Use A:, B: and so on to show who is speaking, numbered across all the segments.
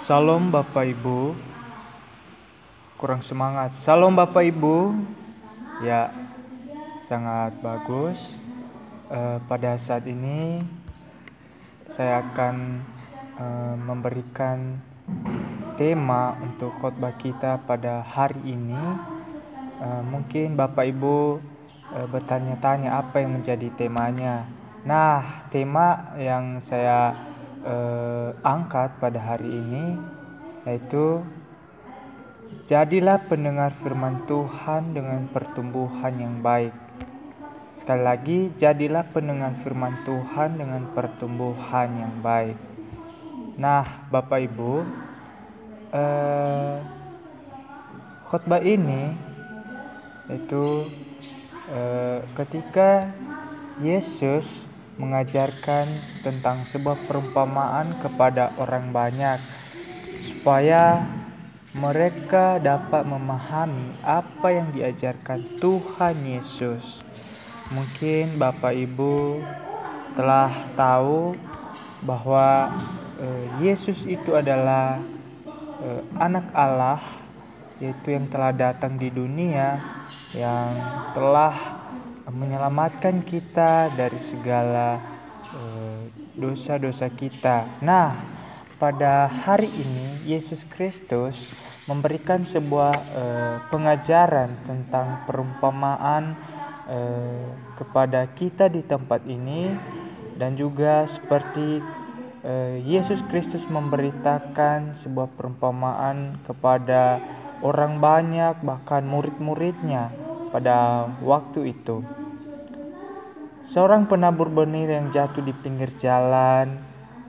A: Salam Bapak Ibu. Kurang semangat. Salam Bapak Ibu. Ya, sangat bagus. Eh, pada saat ini saya akan eh, memberikan tema untuk khotbah kita pada hari ini. Eh, mungkin Bapak Ibu eh, bertanya-tanya apa yang menjadi temanya. Nah, tema yang saya eh, angkat pada hari ini yaitu jadilah pendengar firman Tuhan dengan pertumbuhan yang baik. Sekali lagi, jadilah pendengar firman Tuhan dengan pertumbuhan yang baik. Nah, Bapak Ibu, eh, khotbah ini itu eh, ketika Yesus mengajarkan tentang sebuah perumpamaan kepada orang banyak supaya mereka dapat memahami apa yang diajarkan Tuhan Yesus. Mungkin Bapak Ibu telah tahu bahwa eh, Yesus itu adalah eh, anak Allah yaitu yang telah datang di dunia yang telah menyelamatkan kita dari segala eh, dosa-dosa kita. Nah, pada hari ini Yesus Kristus memberikan sebuah uh, pengajaran tentang perumpamaan uh, kepada kita di tempat ini dan juga seperti Yesus Kristus memberitakan sebuah perumpamaan kepada orang banyak bahkan murid-muridnya pada waktu itu. Seorang penabur benih yang jatuh di pinggir jalan,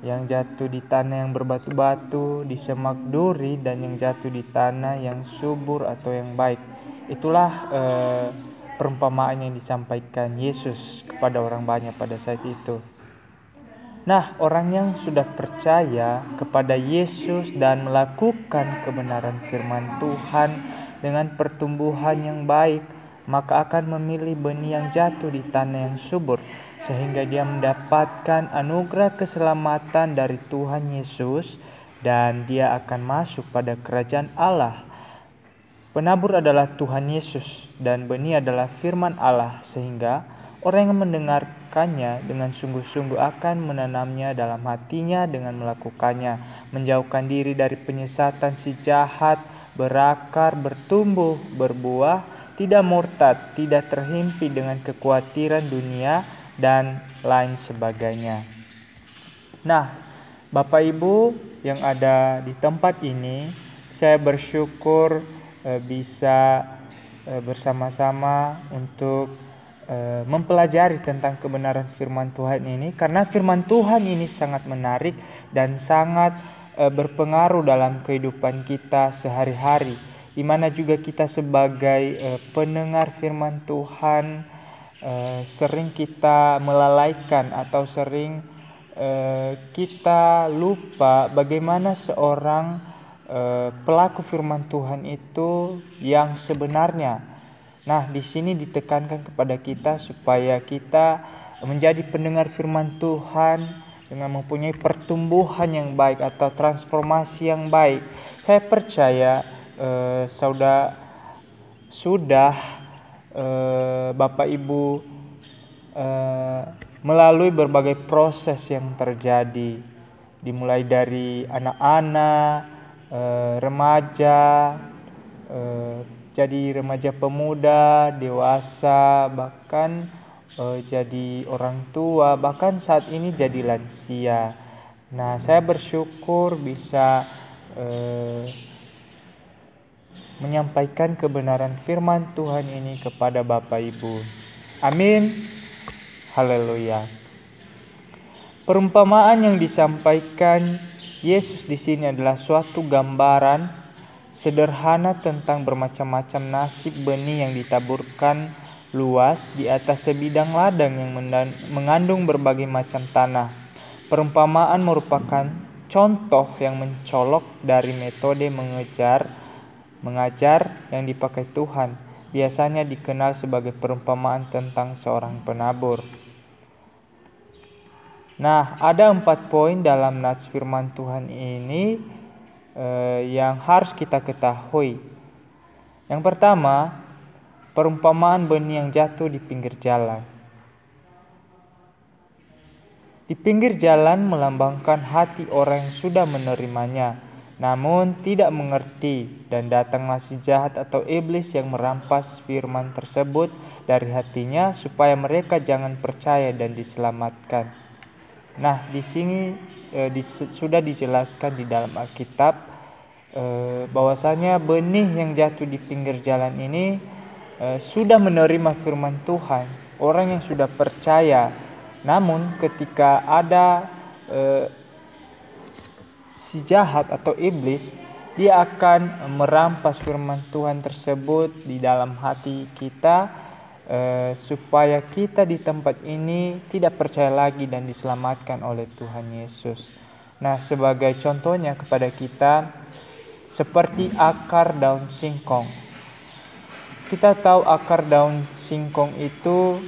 A: yang jatuh di tanah yang berbatu-batu, di semak duri, dan yang jatuh di tanah yang subur atau yang baik. Itulah eh, perumpamaan yang disampaikan Yesus kepada orang banyak pada saat itu. Nah, orang yang sudah percaya kepada Yesus dan melakukan kebenaran firman Tuhan dengan pertumbuhan yang baik, maka akan memilih benih yang jatuh di tanah yang subur, sehingga dia mendapatkan anugerah keselamatan dari Tuhan Yesus, dan dia akan masuk pada kerajaan Allah. Penabur adalah Tuhan Yesus, dan benih adalah firman Allah, sehingga orang yang mendengarkannya dengan sungguh-sungguh akan menanamnya dalam hatinya dengan melakukannya, menjauhkan diri dari penyesatan si jahat, berakar, bertumbuh, berbuah, tidak murtad, tidak terhimpi dengan kekhawatiran dunia, dan lain sebagainya. Nah, Bapak Ibu yang ada di tempat ini, saya bersyukur eh, bisa eh, bersama-sama untuk eh, mempelajari tentang kebenaran firman Tuhan ini, karena firman Tuhan ini sangat menarik dan sangat berpengaruh dalam kehidupan kita sehari-hari di mana juga kita sebagai uh, pendengar firman Tuhan uh, sering kita melalaikan atau sering uh, kita lupa bagaimana seorang pelaku firman Tuhan itu yang sebenarnya. Nah, di sini ditekankan kepada kita supaya kita menjadi pendengar firman Tuhan dengan mempunyai pertumbuhan yang baik atau transformasi yang baik. Saya percaya eh, saudara sudah eh, Bapak Ibu eh, melalui berbagai proses yang terjadi dimulai dari anak-anak, eh, remaja, eh, jadi remaja pemuda, dewasa, bahkan eh, jadi orang tua, bahkan saat ini jadi lansia. Nah, saya bersyukur bisa eh, menyampaikan kebenaran firman Tuhan ini kepada Bapak Ibu. Amin. Haleluya. Perumpamaan yang disampaikan Yesus di sini adalah suatu gambaran sederhana tentang bermacam-macam nasib benih yang ditaburkan luas di atas sebidang ladang yang mengandung berbagai macam tanah. Perumpamaan merupakan contoh yang mencolok dari metode mengejar mengajar yang dipakai Tuhan biasanya dikenal sebagai perumpamaan tentang seorang penabur. Nah, ada empat poin dalam nats firman Tuhan ini uh, yang harus kita ketahui. Yang pertama, perumpamaan benih yang jatuh di pinggir jalan. Di pinggir jalan melambangkan hati orang yang sudah menerimanya, namun tidak mengerti, dan datanglah si jahat atau iblis yang merampas firman tersebut dari hatinya, supaya mereka jangan percaya dan diselamatkan. Nah, di sini e, di, sudah dijelaskan di dalam Alkitab e, bahwasanya benih yang jatuh di pinggir jalan ini e, sudah menerima firman Tuhan, orang yang sudah percaya namun ketika ada eh, si jahat atau iblis, dia akan merampas firman Tuhan tersebut di dalam hati kita eh, supaya kita di tempat ini tidak percaya lagi dan diselamatkan oleh Tuhan Yesus. Nah, sebagai contohnya kepada kita seperti akar daun singkong. Kita tahu akar daun singkong itu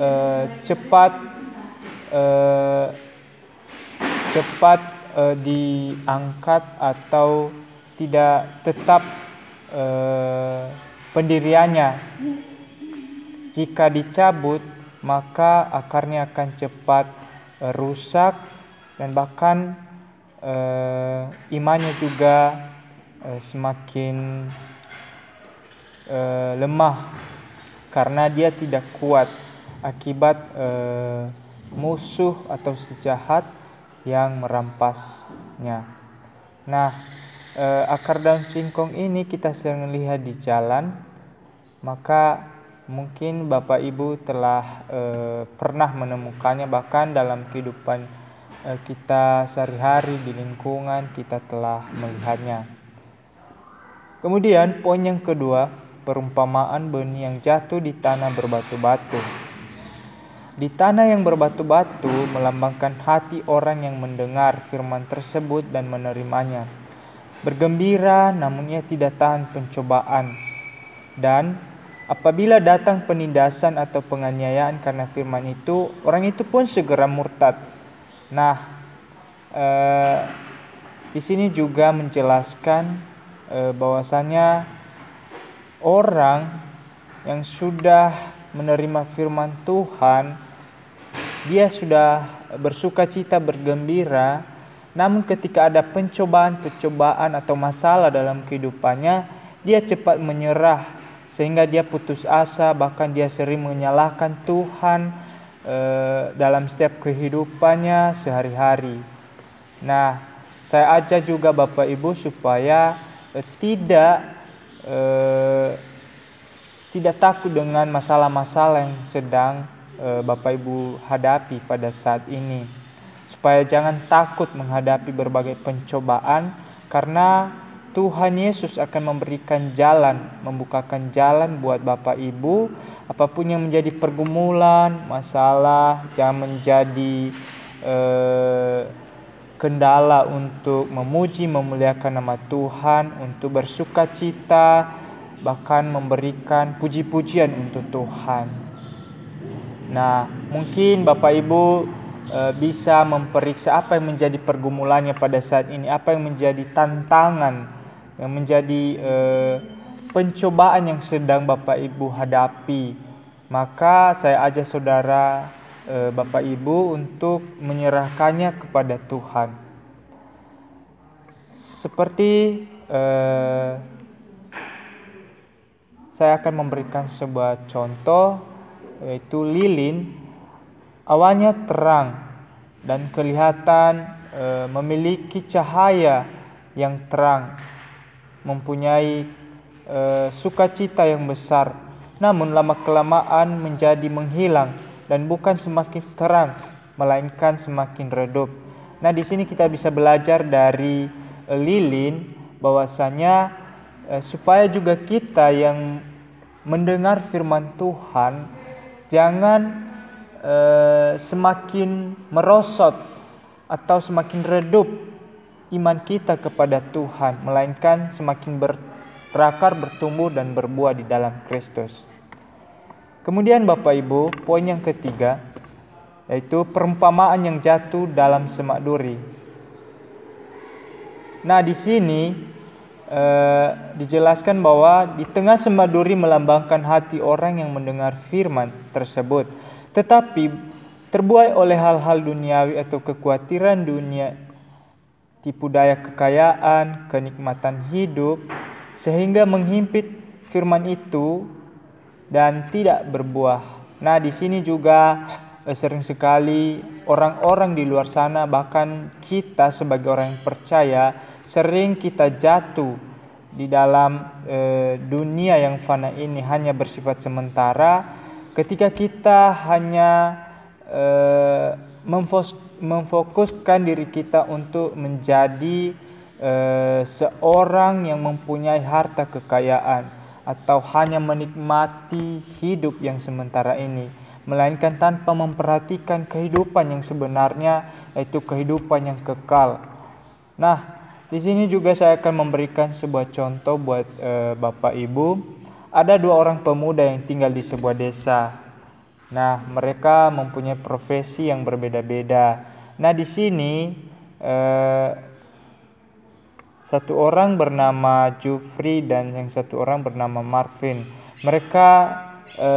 A: eh, cepat eh, cepat eh, diangkat atau tidak tetap eh, pendiriannya. Jika dicabut, maka akarnya akan cepat eh, rusak dan bahkan eh, imannya juga eh, semakin eh, lemah karena dia tidak kuat akibat eh, musuh atau sejahat yang merampasnya. Nah, eh, akar daun singkong ini kita sering lihat di jalan, maka mungkin Bapak Ibu telah eh, pernah menemukannya bahkan dalam kehidupan eh, kita sehari-hari di lingkungan kita telah melihatnya. Kemudian poin yang kedua, perumpamaan benih yang jatuh di tanah berbatu-batu. Di tanah yang berbatu-batu melambangkan hati orang yang mendengar firman tersebut dan menerimanya. Bergembira namun ia tidak tahan pencobaan. Dan apabila datang penindasan atau penganiayaan karena firman itu, orang itu pun segera murtad. Nah, eh, di sini juga menjelaskan eh, bahwasanya orang yang sudah menerima firman Tuhan dia sudah bersuka cita bergembira, namun ketika ada pencobaan-pencobaan atau masalah dalam kehidupannya, dia cepat menyerah sehingga dia putus asa, bahkan dia sering menyalahkan Tuhan eh, dalam setiap kehidupannya sehari-hari. Nah, saya ajak juga Bapak Ibu supaya eh, tidak eh, tidak takut dengan masalah-masalah yang sedang Eh, Bapak Ibu hadapi pada saat ini. Supaya jangan takut menghadapi berbagai pencobaan karena Tuhan Yesus akan memberikan jalan, membukakan jalan buat Bapak Ibu. Apa pun yang menjadi pergumulan, masalah, jangan menjadi eh, kendala untuk memuji, memuliakan nama Tuhan, untuk bersuka cita, bahkan memberikan puji-pujian untuk Tuhan. Nah, mungkin Bapak Ibu e, bisa memperiksa apa yang menjadi pergumulannya pada saat ini, apa yang menjadi tantangan, yang menjadi e, pencobaan yang sedang Bapak Ibu hadapi. Maka saya ajak saudara e, Bapak Ibu untuk menyerahkannya kepada Tuhan. Seperti e, saya akan memberikan sebuah contoh yaitu lilin. Awalnya terang dan kelihatan e, memiliki cahaya yang terang mempunyai e, sukacita yang besar. Namun lama kelamaan menjadi menghilang dan bukan semakin terang melainkan semakin redup. Nah di sini kita bisa belajar dari e, lilin bahwasanya e, supaya juga kita yang mendengar firman Tuhan jangan eh, semakin merosot atau semakin redup iman kita kepada Tuhan, melainkan semakin berakar, bertumbuh dan berbuah di dalam Kristus. Kemudian Bapak Ibu, poin yang ketiga yaitu perumpamaan yang jatuh dalam semak duri. Nah, di sini eh, dijelaskan bahwa di tengah sembah duri melambangkan hati orang yang mendengar firman tersebut. Tetapi terbuai oleh hal-hal duniawi atau kekhawatiran dunia, tipu daya kekayaan, kenikmatan hidup, sehingga menghimpit firman itu dan tidak berbuah. Nah, di sini juga eh, sering sekali orang-orang di luar sana bahkan kita sebagai orang yang percaya sering kita jatuh di dalam e, dunia yang fana ini hanya bersifat sementara ketika kita hanya e, memfokuskan diri kita untuk menjadi e, seorang yang mempunyai harta kekayaan atau hanya menikmati hidup yang sementara ini melainkan tanpa memperhatikan kehidupan yang sebenarnya yaitu kehidupan yang kekal. Nah, di sini juga saya akan memberikan sebuah contoh buat e, Bapak Ibu. Ada dua orang pemuda yang tinggal di sebuah desa. Nah, mereka mempunyai profesi yang berbeda-beda. Nah, di sini e, satu orang bernama Jufri dan yang satu orang bernama Marvin. Mereka e,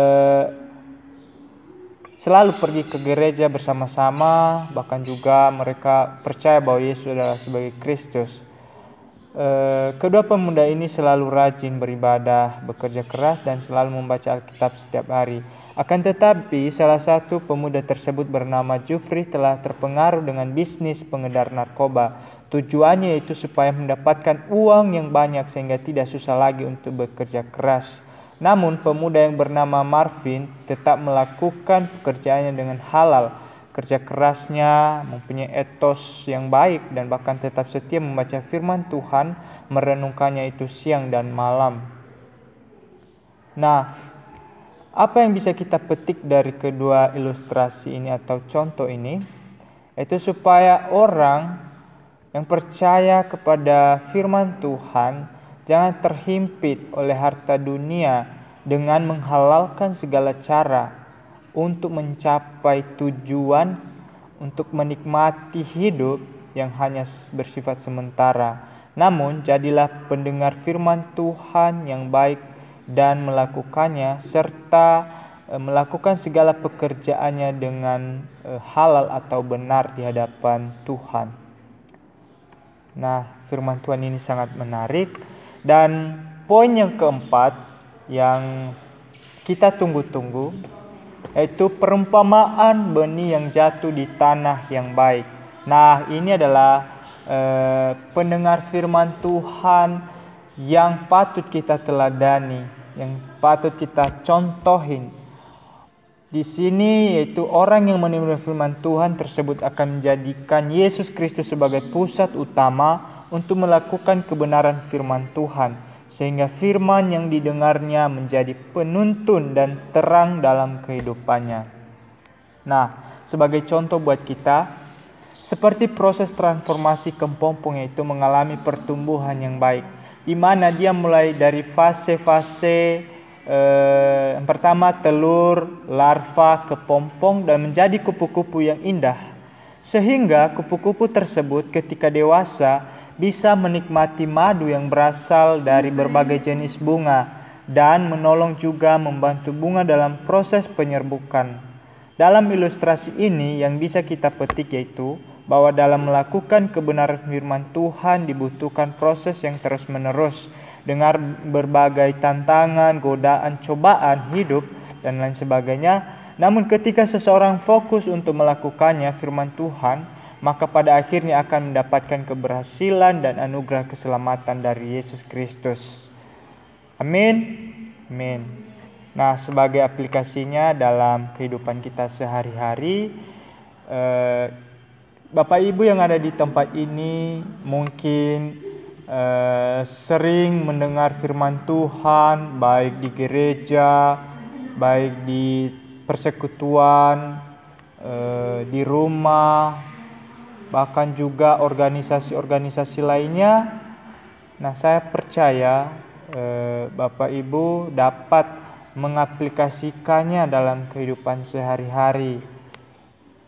A: selalu pergi ke gereja bersama-sama, bahkan juga mereka percaya bahwa Yesus adalah sebagai Kristus. E, kedua pemuda ini selalu rajin beribadah, bekerja keras, dan selalu membaca Alkitab setiap hari. Akan tetapi, salah satu pemuda tersebut bernama Jufri telah terpengaruh dengan bisnis pengedar narkoba. Tujuannya itu supaya mendapatkan uang yang banyak sehingga tidak susah lagi untuk bekerja keras. Namun pemuda yang bernama Marvin tetap melakukan pekerjaannya dengan halal. Kerja kerasnya mempunyai etos yang baik dan bahkan tetap setia membaca firman Tuhan, merenungkannya itu siang dan malam. Nah, apa yang bisa kita petik dari kedua ilustrasi ini atau contoh ini? Itu supaya orang yang percaya kepada firman Tuhan Jangan terhimpit oleh harta dunia dengan menghalalkan segala cara untuk mencapai tujuan untuk menikmati hidup yang hanya bersifat sementara. Namun, jadilah pendengar firman Tuhan yang baik dan melakukannya serta e, melakukan segala pekerjaannya dengan e, halal atau benar di hadapan Tuhan. Nah, firman Tuhan ini sangat menarik dan poin yang keempat yang kita tunggu-tunggu yaitu perumpamaan benih yang jatuh di tanah yang baik. Nah, ini adalah eh, pendengar firman Tuhan yang patut kita teladani, yang patut kita contohin. Di sini yaitu orang yang menerima firman Tuhan tersebut akan menjadikan Yesus Kristus sebagai pusat utama untuk melakukan kebenaran firman Tuhan, sehingga firman yang didengarnya menjadi penuntun dan terang dalam kehidupannya. Nah, sebagai contoh buat kita, seperti proses transformasi kepompong itu mengalami pertumbuhan yang baik, di mana dia mulai dari fase-fase eh, pertama telur, larva, kepompong dan menjadi kupu-kupu yang indah. Sehingga kupu-kupu tersebut ketika dewasa bisa menikmati madu yang berasal dari berbagai jenis bunga dan menolong juga membantu bunga dalam proses penyerbukan. Dalam ilustrasi ini yang bisa kita petik yaitu bahwa dalam melakukan kebenaran firman Tuhan dibutuhkan proses yang terus-menerus dengan berbagai tantangan, godaan, cobaan hidup dan lain sebagainya. Namun ketika seseorang fokus untuk melakukannya firman Tuhan, maka pada akhirnya akan mendapatkan keberhasilan dan anugerah keselamatan dari Yesus Kristus. Amin. Amin. Nah, sebagai aplikasinya dalam kehidupan kita sehari-hari, eh, Bapak Ibu yang ada di tempat ini mungkin eh, sering mendengar firman Tuhan, baik di gereja, baik di persekutuan, eh, di rumah, bahkan juga organisasi-organisasi lainnya. Nah, saya percaya eh, Bapak Ibu dapat mengaplikasikannya dalam kehidupan sehari-hari.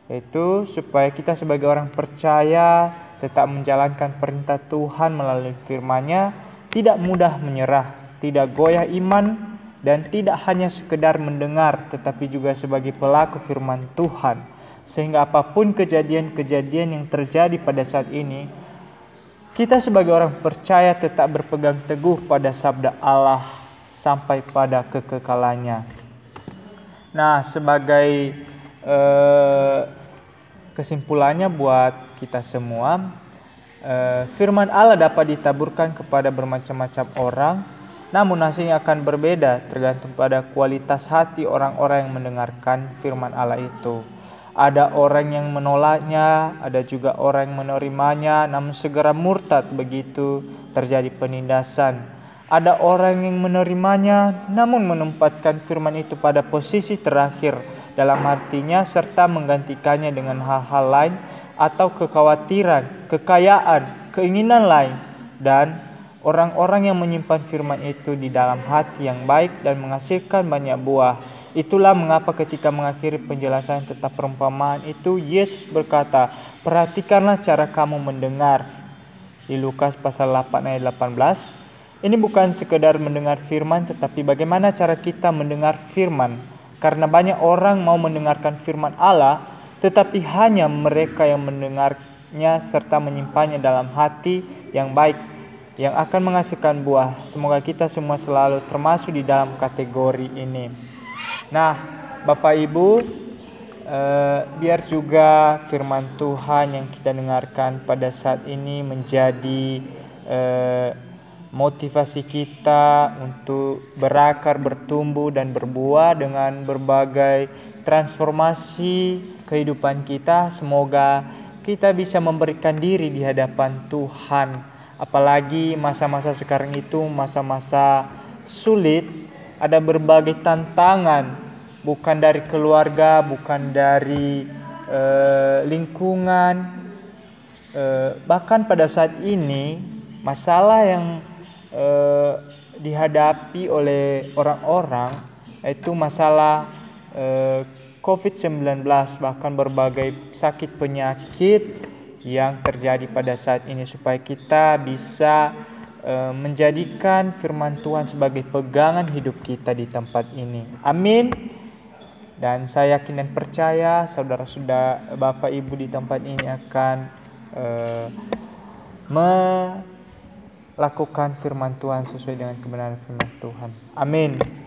A: Itu supaya kita sebagai orang percaya tetap menjalankan perintah Tuhan melalui firman-Nya, tidak mudah menyerah, tidak goyah iman, dan tidak hanya sekedar mendengar tetapi juga sebagai pelaku firman Tuhan sehingga apa pun kejadian-kejadian yang terjadi pada saat ini kita sebagai orang percaya tetap berpegang teguh pada sabda Allah sampai pada kekekalannya. Nah, sebagai eh, kesimpulannya buat kita semua, eh, firman Allah dapat ditaburkan kepada bermacam-macam orang namun hasilnya akan berbeda tergantung pada kualitas hati orang-orang yang mendengarkan firman Allah itu. Ada orang yang menolaknya, ada juga orang yang menerimanya, namun segera murtad begitu terjadi penindasan. Ada orang yang menerimanya, namun menempatkan firman itu pada posisi terakhir dalam artinya serta menggantikannya dengan hal-hal lain atau kekhawatiran, kekayaan, keinginan lain, dan Orang-orang yang menyimpan firman itu di dalam hati yang baik dan menghasilkan banyak buah. Itulah mengapa ketika mengakhiri penjelasan tentang perumpamaan itu, Yesus berkata, Perhatikanlah cara kamu mendengar. Di Lukas pasal 8 ayat 18, ini bukan sekedar mendengar firman, tetapi bagaimana cara kita mendengar firman. Karena banyak orang mau mendengarkan firman Allah, tetapi hanya mereka yang mendengarnya serta menyimpannya dalam hati yang baik yang akan menghasilkan buah. Semoga kita semua selalu termasuk di dalam kategori ini. Nah, Bapak Ibu, eh, biar juga firman Tuhan yang kita dengarkan pada saat ini menjadi eh, motivasi kita untuk berakar, bertumbuh, dan berbuah dengan berbagai transformasi kehidupan kita. Semoga kita bisa memberikan diri di hadapan Tuhan Apalagi masa-masa sekarang itu masa-masa sulit, ada berbagai tantangan, bukan dari keluarga, bukan dari uh, lingkungan, uh, bahkan pada saat ini masalah yang uh, dihadapi oleh orang-orang itu masalah uh, COVID-19 bahkan berbagai sakit penyakit yang terjadi pada saat ini supaya kita bisa menjadikan firman Tuhan sebagai pegangan hidup kita di tempat ini. Amin. Dan saya yakin dan percaya saudara-saudara Bapak Ibu di tempat ini akan uh, melakukan firman Tuhan sesuai dengan kebenaran firman Tuhan. Amin.